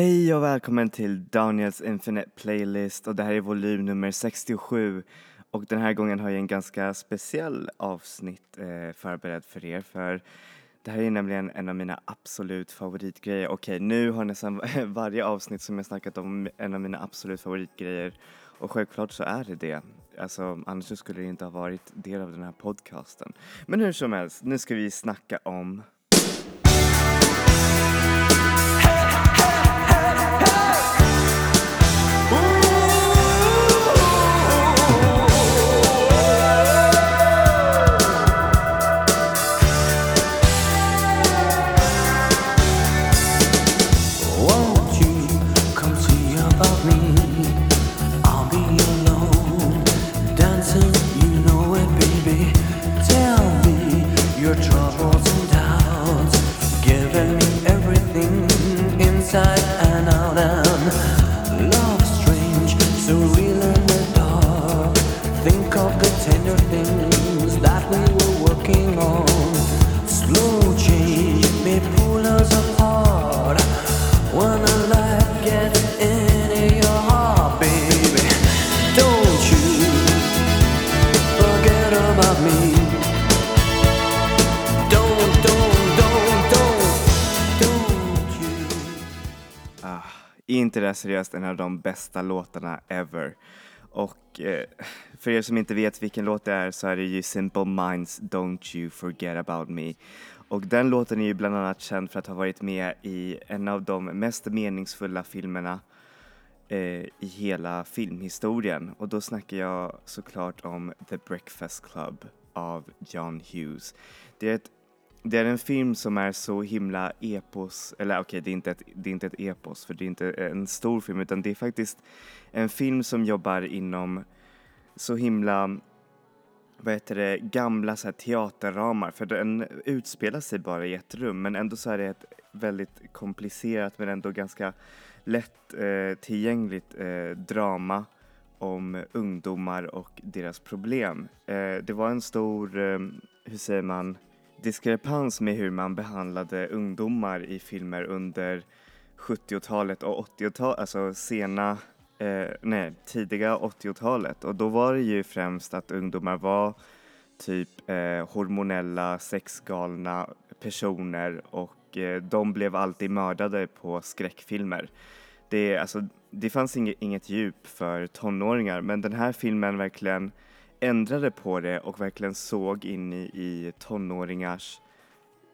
Hej och välkommen till Daniels Infinite Playlist och det här är volym nummer 67 och den här gången har jag en ganska speciell avsnitt eh, förberedd för er för det här är nämligen en av mina absolut favoritgrejer. Okej, nu har nästan varje avsnitt som jag snackat om en av mina absolut favoritgrejer och självklart så är det det. Alltså annars skulle det inte ha varit del av den här podcasten. Men hur som helst, nu ska vi snacka om inte det seriöst en av de bästa låtarna ever? Och eh, för er som inte vet vilken låt det är så är det ju Simple Minds Don't You Forget About Me. Och den låten är ju bland annat känd för att ha varit med i en av de mest meningsfulla filmerna eh, i hela filmhistorien. Och då snackar jag såklart om The Breakfast Club av John Hughes. Det är ett det är en film som är så himla epos, eller okej det, är inte ett, det är inte ett epos för det är inte en stor film utan det är faktiskt en film som jobbar inom så himla, vad heter det, gamla så här, teaterramar för den utspelar sig bara i ett rum men ändå så är det ett väldigt komplicerat men ändå ganska lätt eh, tillgängligt eh, drama om ungdomar och deras problem. Eh, det var en stor, eh, hur säger man, diskrepans med hur man behandlade ungdomar i filmer under 70-talet och 80-talet, alltså sena, eh, nej, tidiga 80-talet. Och då var det ju främst att ungdomar var typ eh, hormonella, sexgalna personer och eh, de blev alltid mördade på skräckfilmer. Det, alltså, det fanns inget, inget djup för tonåringar men den här filmen verkligen ändrade på det och verkligen såg in i, i tonåringars,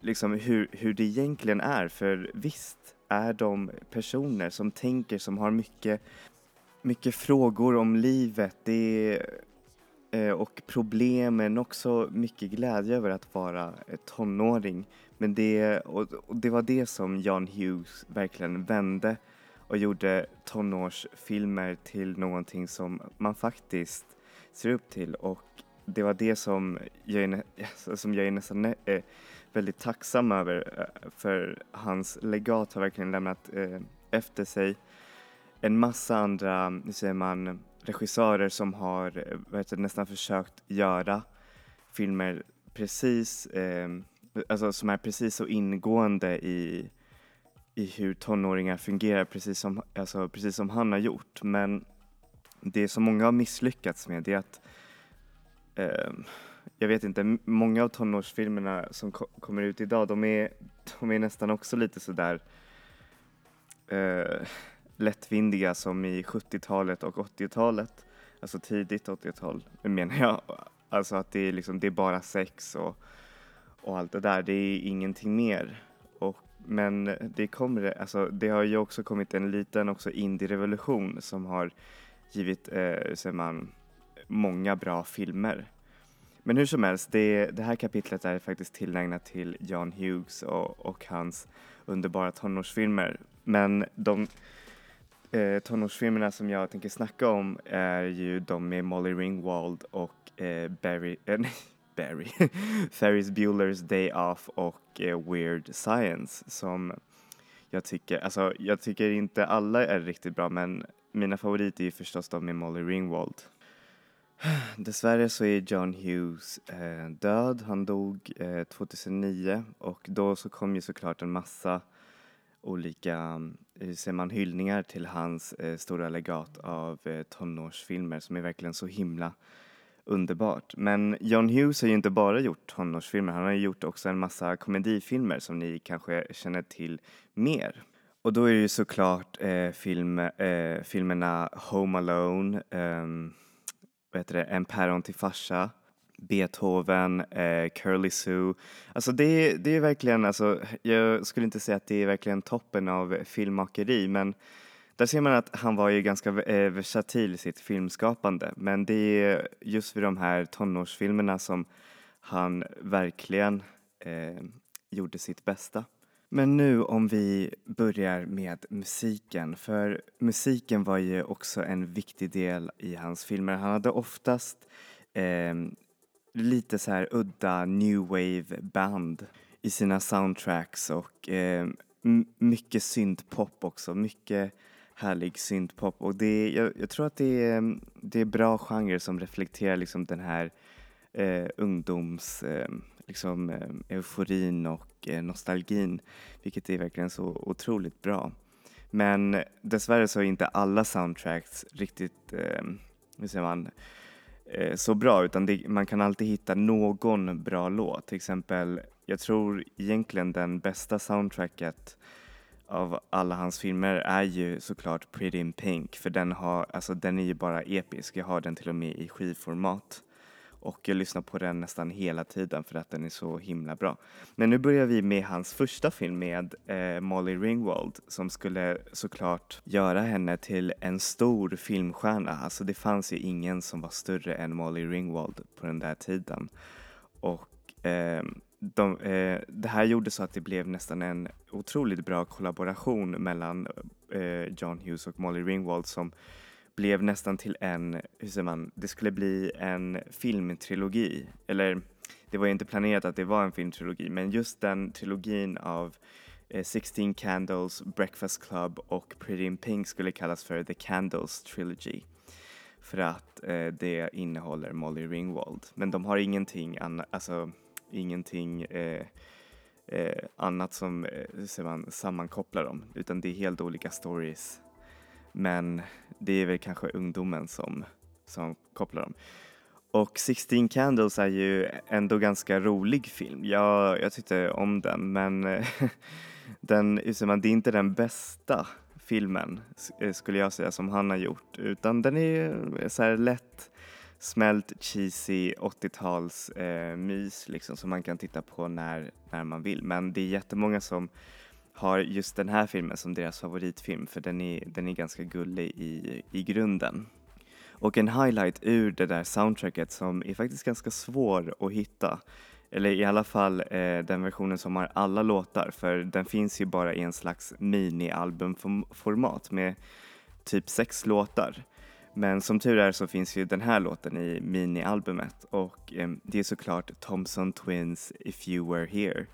liksom hur, hur det egentligen är. För visst är de personer som tänker, som har mycket, mycket frågor om livet det är, eh, och problem men också mycket glädje över att vara tonåring. Men det, och, och det var det som John Hughes verkligen vände och gjorde tonårsfilmer till någonting som man faktiskt ser upp till och det var det som jag är, nä- alltså, som jag är nästan nä- eh, väldigt tacksam över eh, för hans legat har verkligen lämnat eh, efter sig en massa andra, hur säger man, regissörer som har eh, vet, nästan försökt göra filmer precis, eh, alltså som är precis så ingående i, i hur tonåringar fungerar precis som, alltså, precis som han har gjort. Men det som många har misslyckats med det är att eh, jag vet inte, många av tonårsfilmerna som ko- kommer ut idag de är, de är nästan också lite sådär eh, lättvindiga som i 70-talet och 80-talet. Alltså tidigt 80-tal menar jag. Alltså att det är, liksom, det är bara sex och, och allt det där. Det är ingenting mer. Och, men det, kommer, alltså, det har ju också kommit en liten också indie-revolution som har givit, eh, säger man, många bra filmer. Men hur som helst, det, det här kapitlet är faktiskt tillägnat till John Hughes och, och hans underbara tonårsfilmer. Men de eh, tonårsfilmerna som jag tänker snacka om är ju de med Molly Ringwald och eh, Barry, eh, nej, Barry, Ferris Bueller's Day Off och eh, Weird Science som jag tycker, alltså jag tycker inte alla är riktigt bra men mina favoriter är ju förstås de med Molly Ringwald. Dessvärre så är John Hughes eh, död. Han dog eh, 2009 och då så kom ju såklart en massa olika eh, hur säger man, hyllningar till hans eh, stora legat av eh, tonårsfilmer som är verkligen så himla underbart. Men John Hughes har ju inte bara gjort tonårsfilmer, han har ju gjort också en massa komedifilmer som ni kanske känner till mer. Och då är det ju såklart eh, film, eh, filmerna Home Alone, eh, vad heter det, En päron till farsa, Beethoven, eh, Curly Sue. Alltså det, det är verkligen, alltså, jag skulle inte säga att det är verkligen toppen av filmmakeri men där ser man att han var ju ganska eh, versatil i sitt filmskapande men det är just vid de här tonårsfilmerna som han verkligen eh, gjorde sitt bästa. Men nu om vi börjar med musiken, för musiken var ju också en viktig del i hans filmer. Han hade oftast eh, lite så här udda new wave band i sina soundtracks och eh, mycket syntpop också, mycket härlig syntpop och det, jag, jag tror att det är, det är bra genre som reflekterar liksom den här eh, ungdoms eh, liksom, eh, euforin och eh, nostalgin vilket är verkligen så otroligt bra. Men dessvärre så är inte alla soundtracks riktigt, eh, hur säger man, Eh, så bra utan det, man kan alltid hitta någon bra låt. Till exempel, jag tror egentligen den bästa soundtracket av alla hans filmer är ju såklart Pretty in Pink för den, har, alltså, den är ju bara episk. Jag har den till och med i skivformat och jag lyssnar på den nästan hela tiden för att den är så himla bra. Men nu börjar vi med hans första film med eh, Molly Ringwald som skulle såklart göra henne till en stor filmstjärna. Alltså det fanns ju ingen som var större än Molly Ringwald på den där tiden. Och eh, de, eh, det här gjorde så att det blev nästan en otroligt bra kollaboration mellan eh, John Hughes och Molly Ringwald som blev nästan till en, hur säger man, det skulle bli en filmtrilogi. Eller det var ju inte planerat att det var en filmtrilogi men just den trilogin av eh, 16 Candles, Breakfast Club och Pretty in Pink skulle kallas för The Candles Trilogy. För att eh, det innehåller Molly Ringwald. Men de har ingenting annat, alltså ingenting eh, eh, annat som eh, man, sammankopplar dem utan det är helt olika stories men det är väl kanske ungdomen som, som kopplar dem. Och 16 Candles är ju ändå ganska rolig film. Jag, jag tyckte om den men den, det är inte den bästa filmen eh, skulle jag säga som han har gjort utan den är så här lätt smält cheesy 80-tals eh, mys liksom som man kan titta på när, när man vill men det är jättemånga som har just den här filmen som deras favoritfilm för den är, den är ganska gullig i, i grunden. Och en highlight ur det där soundtracket som är faktiskt ganska svår att hitta eller i alla fall eh, den versionen som har alla låtar för den finns ju bara i en slags mini-albumformat med typ sex låtar. Men som tur är så finns ju den här låten i mini-albumet och eh, det är såklart Thompson Twins If You Were Here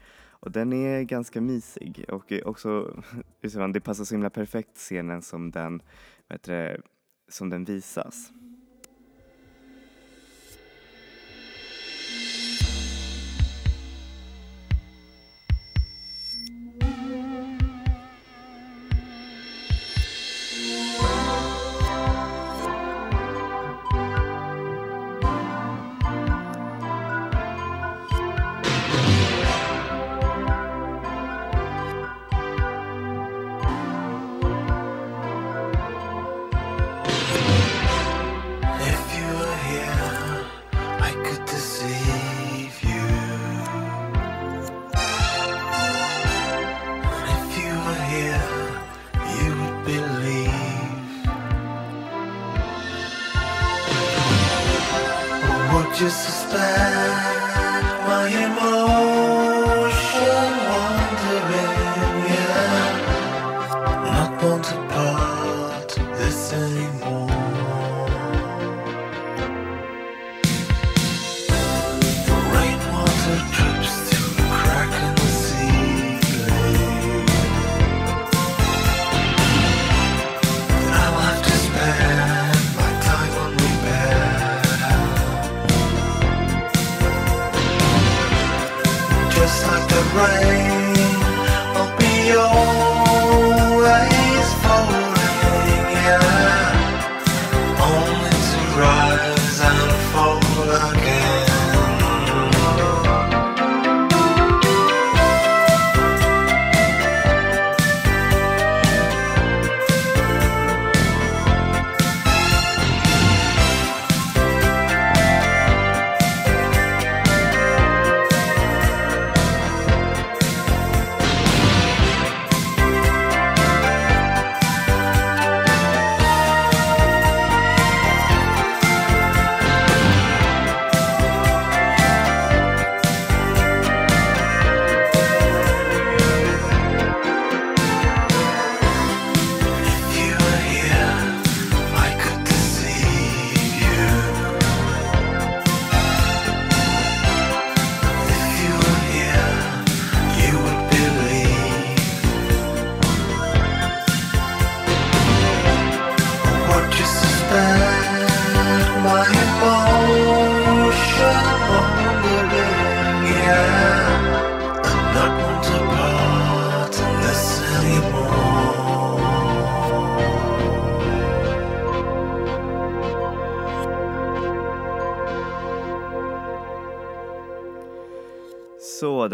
och den är ganska mysig och också, det passar så himla perfekt scenen som den, vet du, som den visas.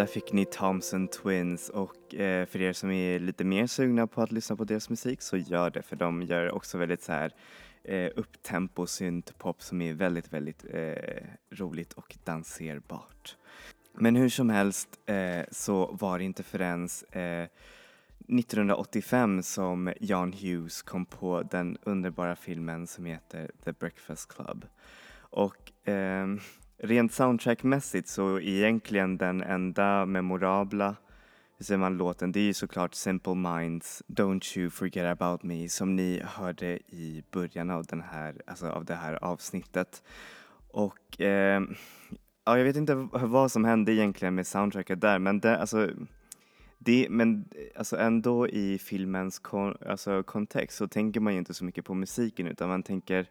Fick ni Thompson Twins och eh, för er som är lite mer sugna på att lyssna på deras musik så gör det för de gör också väldigt så här eh, upptempo syntpop som är väldigt, väldigt eh, roligt och danserbart. Men hur som helst eh, så var det inte förrän eh, 1985 som Jan Hughes kom på den underbara filmen som heter The Breakfast Club. Och eh, rent soundtrackmässigt så egentligen den enda memorabla ser man låten, det är ju såklart Simple Minds Don't You Forget About Me som ni hörde i början av, den här, alltså av det här avsnittet. Och eh, ja, jag vet inte vad som hände egentligen med soundtracket där men det, alltså det, men alltså ändå i filmens kon, alltså kontext så tänker man ju inte så mycket på musiken utan man tänker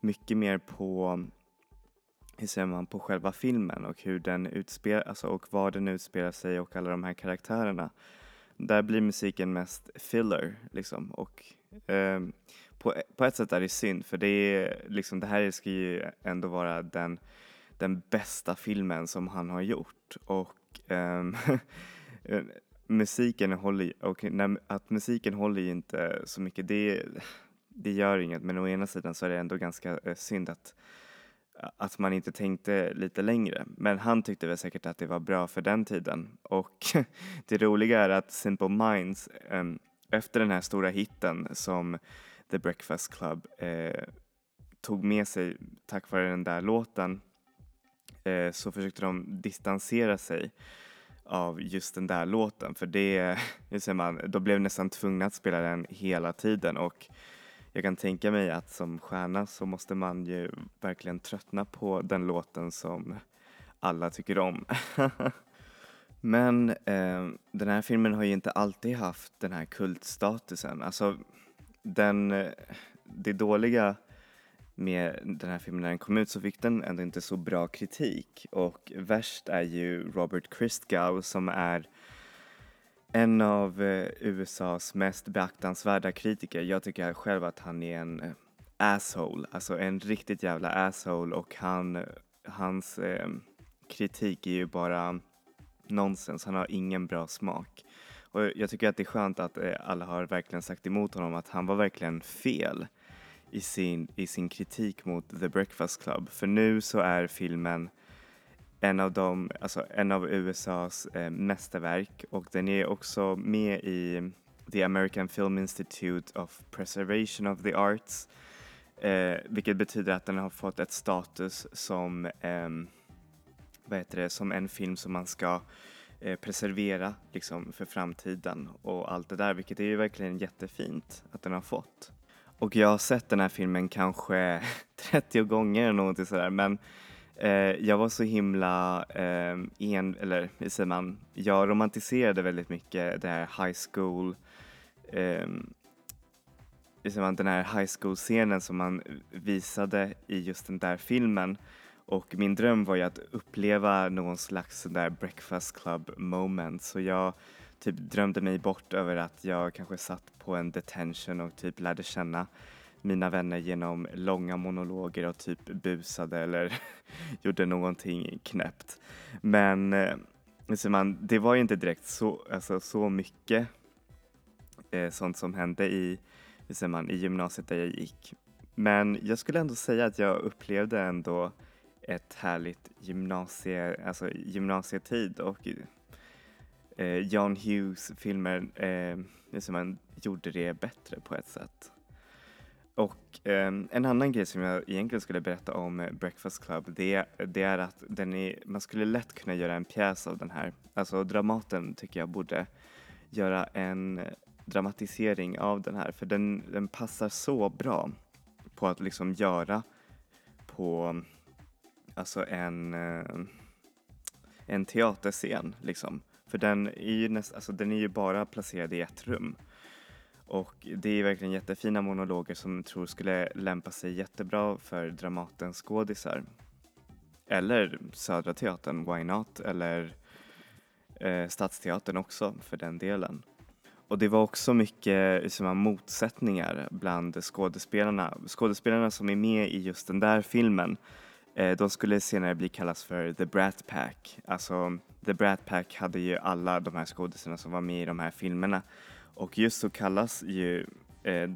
mycket mer på hur ser man, på själva filmen och hur den utspelar, alltså och var den utspelar sig och alla de här karaktärerna. Där blir musiken mest filler liksom och eh, på, på ett sätt är det synd för det är liksom det här ska ju ändå vara den, den bästa filmen som han har gjort och eh, musiken håller och när, att musiken håller ju inte så mycket det, det gör inget men å ena sidan så är det ändå ganska eh, synd att att man inte tänkte lite längre. Men han tyckte väl säkert att det var bra för den tiden. Och det roliga är att Simple Minds ehm, efter den här stora hitten som The Breakfast Club eh, tog med sig tack vare den där låten eh, så försökte de distansera sig av just den där låten för det, hur säger man, då blev nästan tvungna att spela den hela tiden och jag kan tänka mig att som stjärna så måste man ju verkligen tröttna på den låten som alla tycker om. Men eh, den här filmen har ju inte alltid haft den här kultstatusen. Alltså, den, eh, det dåliga med den här filmen när den kom ut så fick den ändå inte så bra kritik och värst är ju Robert Christgau som är en av eh, USAs mest beaktansvärda kritiker. Jag tycker själv att han är en eh, asshole, alltså en riktigt jävla asshole och han, eh, hans eh, kritik är ju bara nonsens. Han har ingen bra smak. Och jag tycker att det är skönt att eh, alla har verkligen sagt emot honom att han var verkligen fel i sin, i sin kritik mot The Breakfast Club. För nu så är filmen en av, dem, alltså en av USAs eh, mästerverk och den är också med i The American Film Institute of Preservation of the Arts eh, vilket betyder att den har fått ett status som, eh, vad heter det, som en film som man ska eh, preservera liksom, för framtiden och allt det där vilket är ju verkligen jättefint att den har fått. Och jag har sett den här filmen kanske 30 gånger eller någonting sådär men Eh, jag var så himla, eh, en, eller hur säger man, jag romantiserade väldigt mycket det här high school, eh, man, den här high school-scenen som man visade i just den där filmen. Och min dröm var ju att uppleva någon slags sån där breakfast club moment. Så jag typ drömde mig bort över att jag kanske satt på en detention och typ lärde känna mina vänner genom långa monologer och typ busade eller gjorde någonting knäppt. Men så man, det var ju inte direkt så, alltså, så mycket eh, sånt som hände i, man, i gymnasiet där jag gick. Men jag skulle ändå säga att jag upplevde ändå ett härligt gymnasie, alltså gymnasietid och eh, John Hughes filmer eh, man, gjorde det bättre på ett sätt. Och eh, en annan grej som jag egentligen skulle berätta om Breakfast Club det, det är att den är, man skulle lätt kunna göra en pjäs av den här. Alltså Dramaten tycker jag borde göra en dramatisering av den här för den, den passar så bra på att liksom göra på alltså en, eh, en teaterscen liksom. För den är ju näst, alltså den är ju bara placerad i ett rum. Och det är verkligen jättefina monologer som jag tror skulle lämpa sig jättebra för Dramatens skådisar. Eller Södra Teatern, why not? Eller eh, Stadsteatern också för den delen. Och det var också mycket som motsättningar bland skådespelarna. Skådespelarna som är med i just den där filmen Eh, de skulle senare bli kallas för The Brat Pack. Alltså, The Brat Pack hade ju alla de här skådisarna som var med i de här filmerna. Och just så kallas ju eh,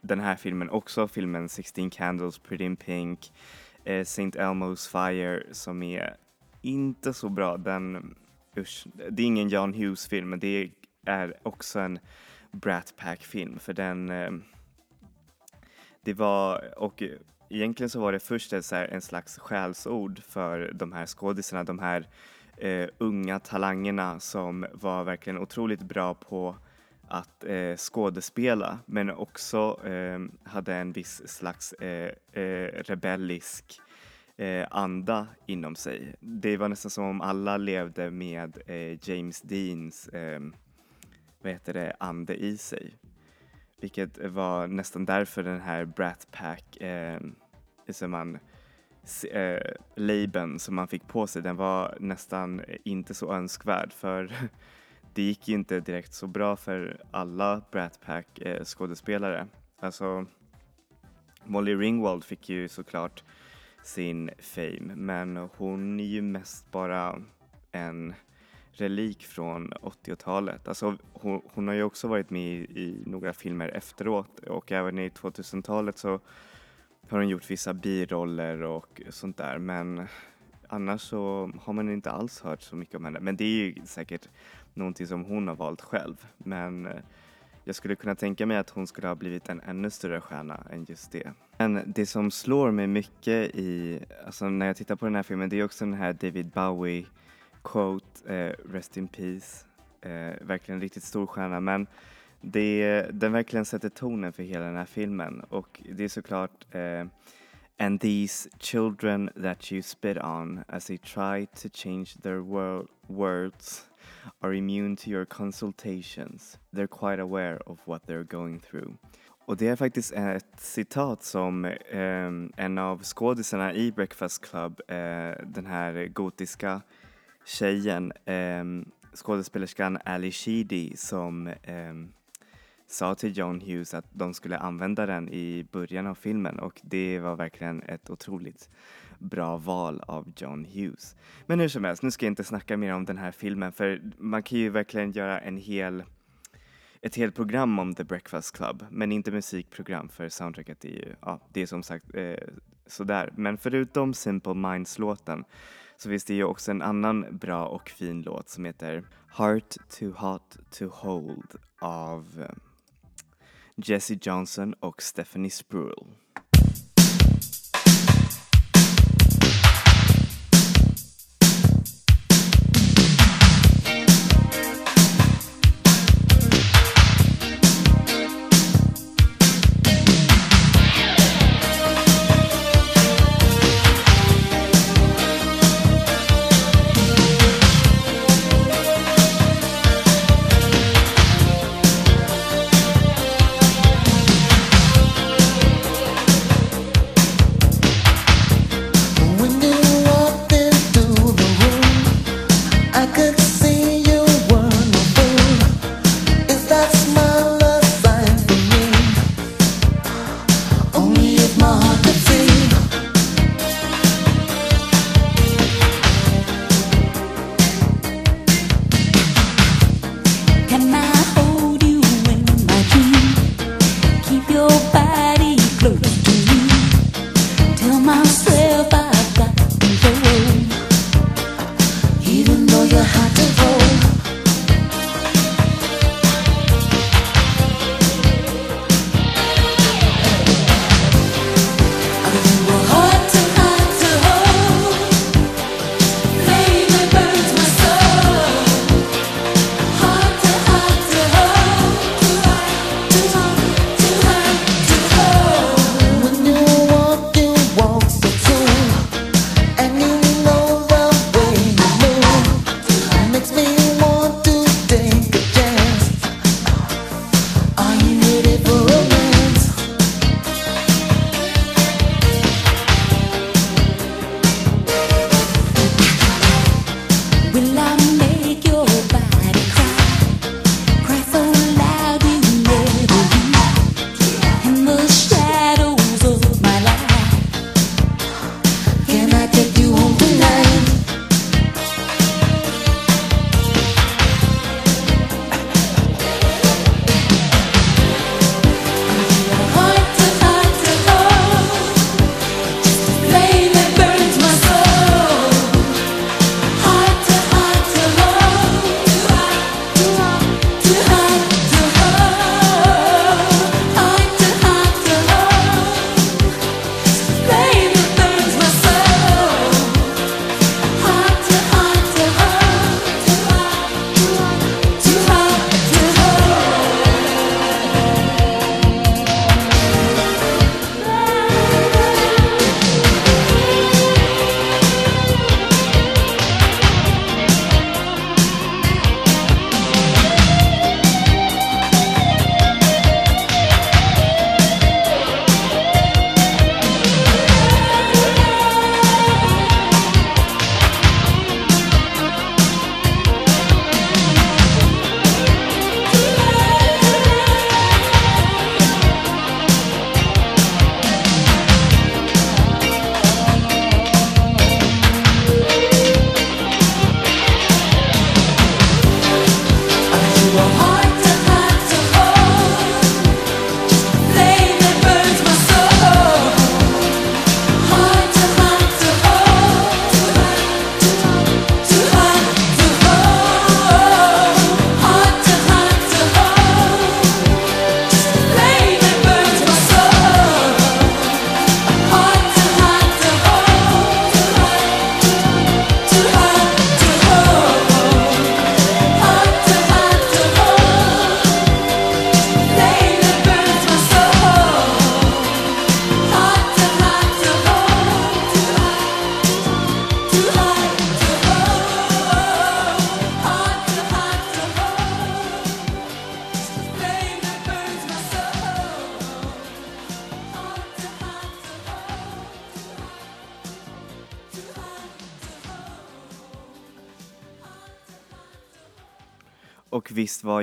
den här filmen också filmen 16 Candles, Pretty in Pink, eh, St. Elmo's Fire som är inte så bra. Den, usch, det är ingen John Hughes-film men det är också en Brat Pack-film för den eh, det var, och egentligen så var det först ett, så här, en slags skällsord för de här skådisarna, de här eh, unga talangerna som var verkligen otroligt bra på att eh, skådespela men också eh, hade en viss slags eh, eh rebellisk eh, anda inom sig. Det var nästan som om alla levde med eh, James Deans eh, vad heter det, ande i sig. Vilket var nästan därför den här Brat Pack eh, som man eh, labeln som man fick på sig den var nästan inte så önskvärd för det gick ju inte direkt så bra för alla Brat Pack eh, skådespelare. Alltså Molly Ringwald fick ju såklart sin fame men hon är ju mest bara en relik från 80-talet. Alltså hon, hon, har ju också varit med i, i några filmer efteråt och även i 2000-talet så har hon gjort vissa biroller och sånt där men annars så har man inte alls hört så mycket om henne. Men det är ju säkert någonting som hon har valt själv. Men eh, jag skulle kunna tänka mig att hon skulle ha blivit en ännu större stjärna än just det. Men det som slår mig mycket i, alltså när jag tittar på den här filmen, det är också den här David Bowie quote, eh, Rest in Peace. Eh, verkligen en riktigt stor stjärna men det, den verkligen sätter tonen för hela den här filmen och det är såklart eh, And these children that you spit on as they try to change their world, words are immune to your consultations. They're quite aware of what they're going through. Och det är faktiskt ett citat som eh, en av skådisarna i Breakfast Club, eh, den här gotiska tjejen, eh, skådespelerskan Ali Sheedy som ehm, sa till John Hughes att de skulle använda den i början av filmen och det var verkligen ett otroligt bra val av John Hughes. Men hur som helst, nu ska jag inte snacka mer om den här filmen för man kan ju verkligen göra en hel ett helt program om The Breakfast Club, men inte musikprogram för soundtracket är ju, ja, det är som sagt eh, sådär. Men förutom Simple Minds-låten så finns det ju också en annan bra och fin låt som heter Heart Too Hot To Hold av eh, Jesse Johnson och Stephanie Spruill.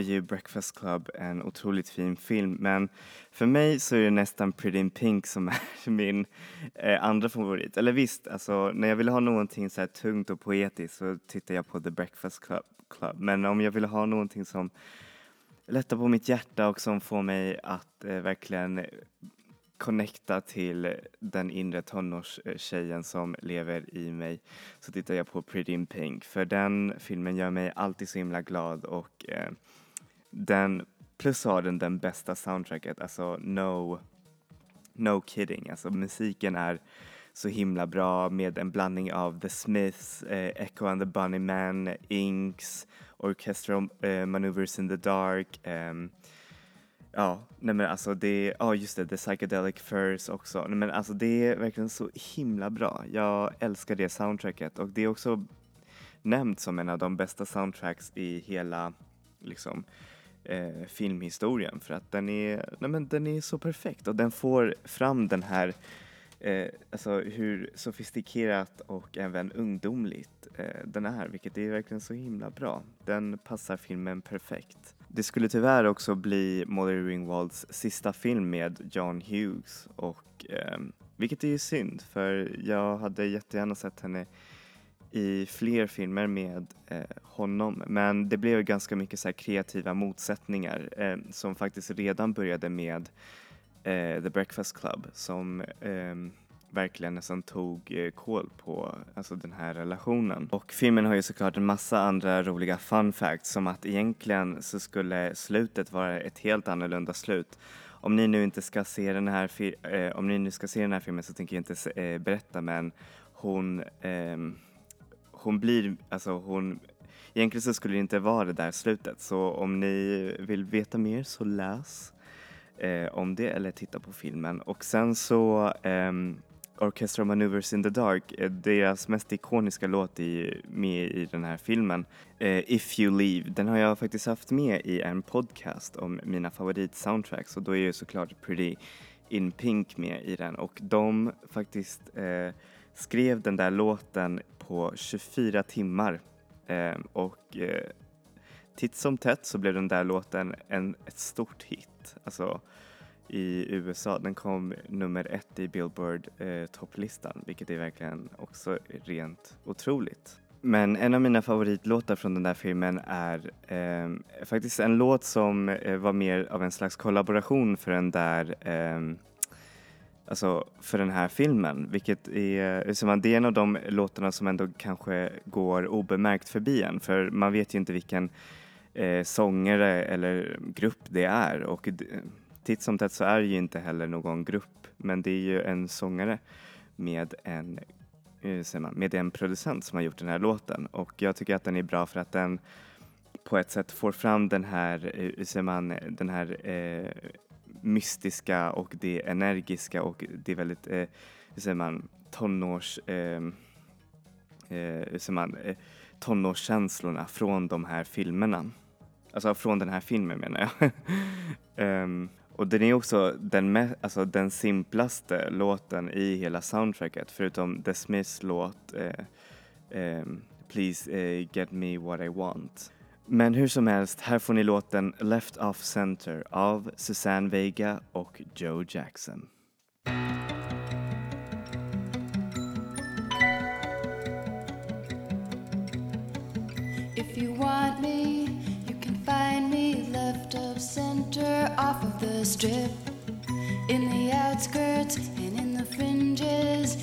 Ju Breakfast Club en otroligt fin film men för mig så är det nästan Pretty in Pink som är min eh, andra favorit. Eller visst, alltså när jag vill ha någonting så här tungt och poetiskt så tittar jag på The Breakfast Club. Club. Men om jag vill ha någonting som lättar på mitt hjärta och som får mig att eh, verkligen connecta till den inre tonårstjejen som lever i mig så tittar jag på Pretty in Pink för den filmen gör mig alltid så himla glad och eh, den plus har den den bästa soundtracket, alltså no, no kidding, alltså musiken är så himla bra med en blandning av The Smiths, eh, Echo and the Bunnymen, Inks, Orchestral eh, Maneuvers in the Dark, um, Ja, nej men alltså det, ja just det, The Psychedelic Furs också. Nej men alltså det är verkligen så himla bra. Jag älskar det soundtracket och det är också nämnt som en av de bästa soundtracks i hela liksom eh, filmhistorien för att den är, nej men den är så perfekt och den får fram den här eh, alltså hur sofistikerat och även ungdomligt eh, den är, vilket är verkligen så himla bra. Den passar filmen perfekt. Det skulle tyvärr också bli Molly Ringwalds sista film med John Hughes och eh, vilket är ju synd för jag hade jättegärna sett henne i fler filmer med eh, honom men det blev ganska mycket så kreativa motsättningar eh, som faktiskt redan började med eh, The Breakfast Club som ehm, verkligen nästan tog eh, koll på alltså, den här relationen. Och filmen har ju såklart en massa andra roliga fun facts som att egentligen så skulle slutet vara ett helt annorlunda slut. Om ni nu inte ska se den här, eh, om ni nu ska se den här filmen så tänker jag inte eh, berätta men hon, ehm, hon blir, alltså hon Egentligen så skulle det inte vara det där slutet så om ni vill veta mer så läs eh, om det eller titta på filmen. Och sen så eh, Orchestra Maneuvers in the Dark, eh, deras mest ikoniska låt är med i den här filmen. Eh, If You Leave, den har jag faktiskt haft med i en podcast om mina favoritsoundtracks. och då är ju såklart Pretty in Pink med i den och de faktiskt eh, skrev den där låten på 24 timmar eh, och eh, titt som tätt så blev den där låten en, ett stort hit. Alltså, i USA. Den kom nummer ett i Billboard eh, topplistan vilket är verkligen också rent otroligt. Men en av mina favoritlåtar från den där filmen är eh, faktiskt en låt som eh, var mer av en slags kollaboration för den där eh, Alltså för den här filmen, vilket är, liksom, det är en av de låtarna som ändå kanske går obemärkt förbi en för man vet ju inte vilken eh, sångare eller grupp det är och titt som tätt så är det ju inte heller någon grupp men det är ju en sångare med en, eh, säger man, med en producent som har gjort den här låten och jag tycker att den är bra för att den på ett sätt får fram den här, hur säger man, den här eh, mystiska och det energiska och det är väldigt, eh, hur säger man, tonårs, eh, eh, hur säger man, eh, tonårskänslorna från de här filmerna. Alltså från den här filmen menar jag. um, Och den är också den, alltså den simplaste låten i hela soundtracket förutom The Smiths låt eh, eh, Please eh, Get Me What I Want. Men hur som helst, här får ni låten Left Off Center av Susanne Vega och Joe Jackson. If you want me, you can find me left of center off of the strip. In the outskirts and in the fringes,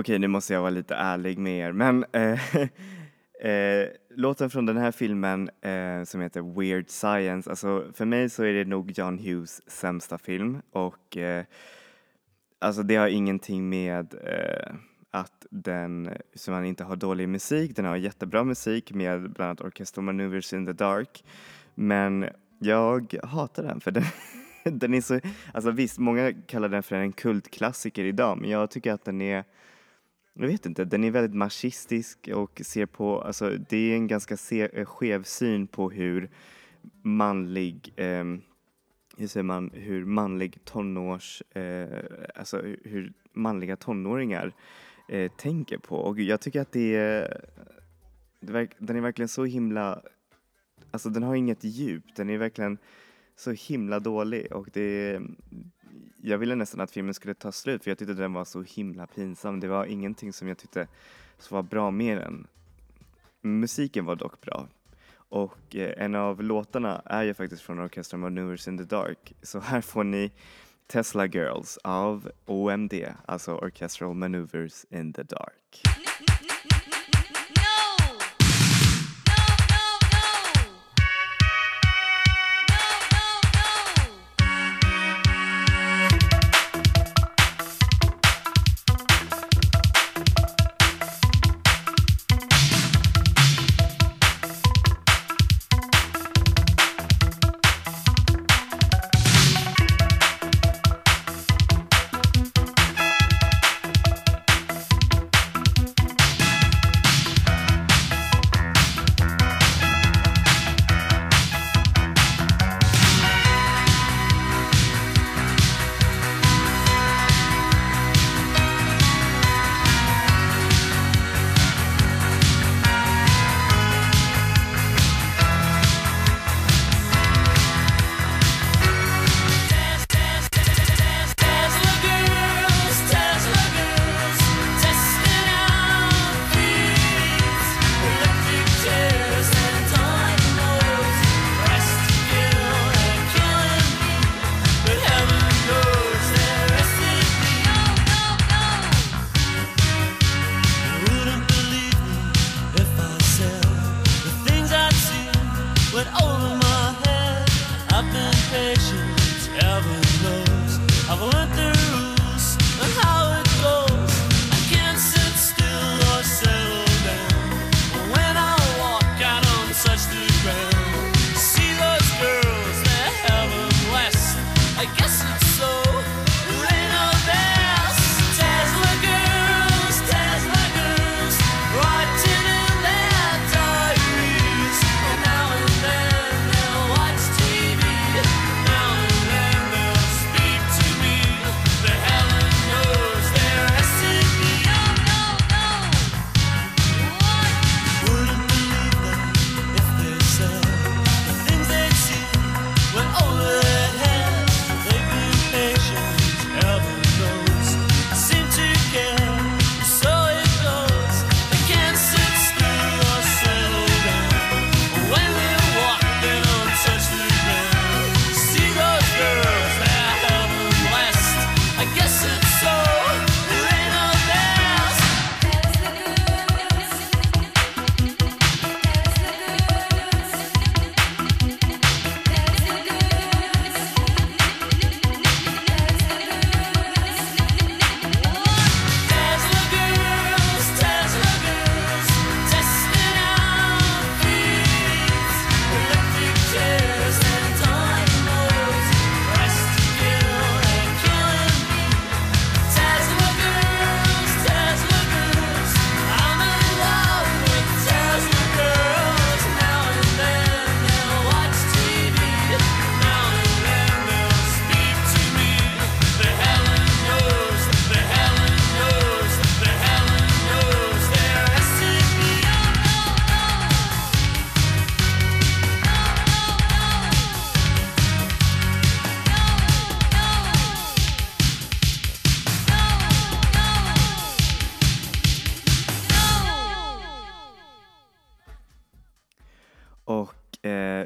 Okej, nu måste jag vara lite ärlig med er, men eh, eh, låten från den här filmen eh, som heter Weird Science, alltså för mig så är det nog John Hughes sämsta film och eh, alltså det har ingenting med eh, att den, som han inte har dålig musik, den har jättebra musik med bland annat Orchestral Maneuvers in the Dark, men jag hatar den för den den är så, alltså visst, många kallar den för en kultklassiker idag, men jag tycker att den är, jag vet inte, den är väldigt marxistisk och ser på, alltså det är en ganska se, eh, skev syn på hur manlig, eh, hur säger man, hur manlig tonårs, eh, alltså hur manliga tonåringar eh, tänker på. Och jag tycker att det är, den är verkligen så himla, alltså den har inget djup, den är verkligen så himla dålig och det jag ville nästan att filmen skulle ta slut för jag tyckte den var så himla pinsam. Det var ingenting som jag tyckte som var bra med den. Musiken var dock bra. Och eh, en av låtarna är ju faktiskt från Orchestra Maneuvers in the Dark. Så här får ni Tesla Girls av OMD, alltså Orchestral Maneuvers in the Dark.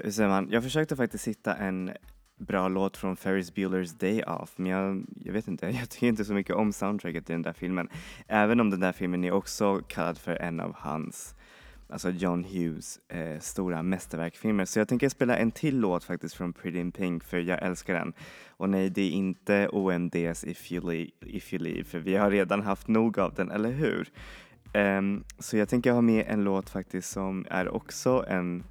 Hur säger man, jag försökte faktiskt hitta en bra låt från Ferris Bueller's Day Off, men jag, jag vet inte, jag tycker inte så mycket om soundtracket i den där filmen. Även om den där filmen är också kallad för en av hans, alltså John Hughes eh, stora mästerverkfilmer. Så jag tänker spela en till låt faktiskt från Pretty in Pink, för jag älskar den. Och nej, det är inte OMDs If You, Leave, If you Leave för vi har redan haft nog av den, eller hur? Um, så jag tänker ha med en låt faktiskt som är också en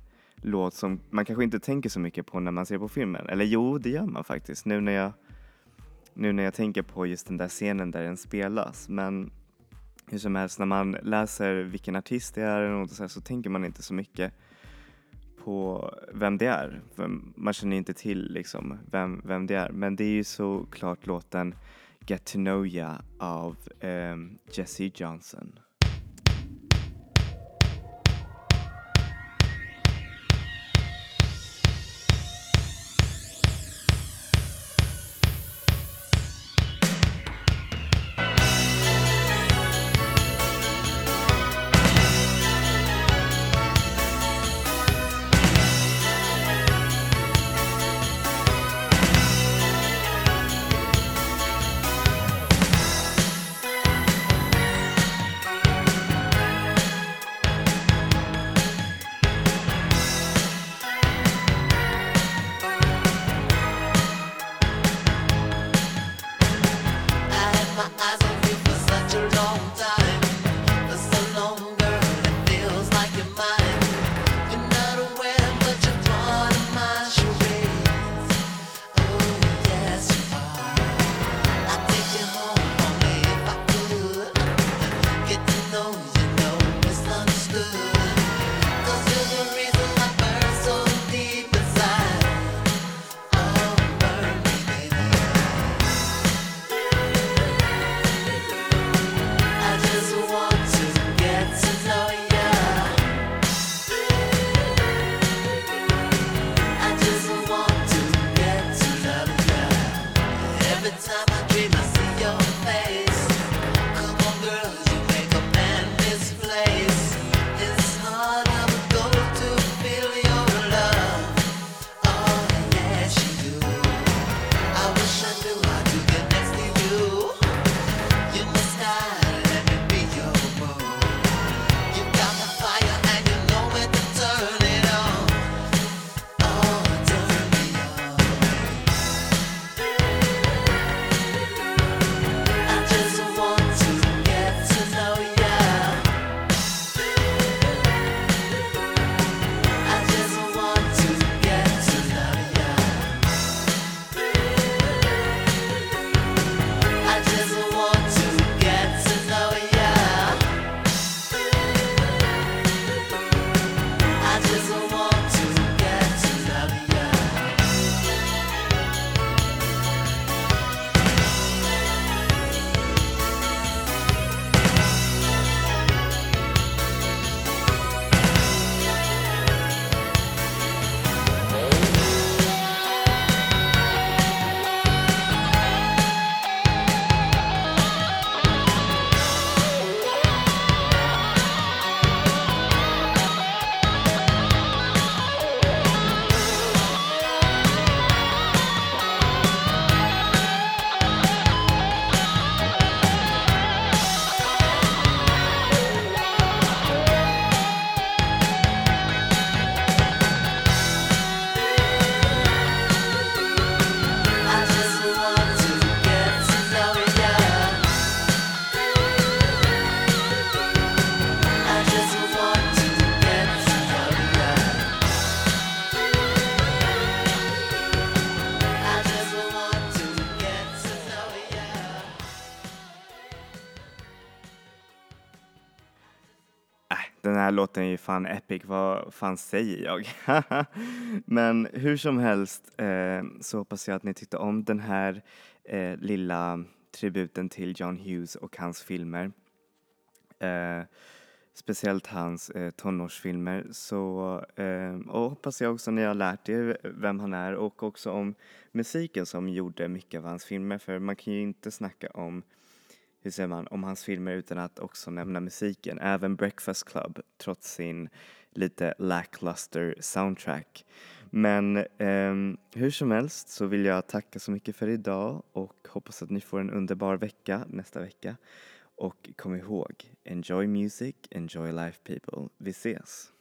låt som man kanske inte tänker så mycket på när man ser på filmen. Eller jo, det gör man faktiskt nu när jag, nu när jag tänker på just den där scenen där den spelas. Men hur som helst, när man läser vilken artist det är och så, här, så tänker man inte så mycket på vem det är. Man känner inte till liksom vem, vem det är. Men det är ju såklart låten Get to know ya av um, Jesse Johnson. Låten är ju fan epic, vad fan säger jag? Men hur som helst eh, så hoppas jag att ni tyckte om den här eh, lilla tributen till John Hughes och hans filmer. Eh, speciellt hans eh, tonårsfilmer. Så, eh, och hoppas jag också ni har lärt er vem han är och också om musiken som gjorde mycket av hans filmer för man kan ju inte snacka om hur säger man, om hans filmer utan att också nämna musiken. Även Breakfast Club, trots sin lite lackluster soundtrack. Men eh, hur som helst så vill jag tacka så mycket för idag och hoppas att ni får en underbar vecka nästa vecka. Och kom ihåg, enjoy music, enjoy life people. Vi ses!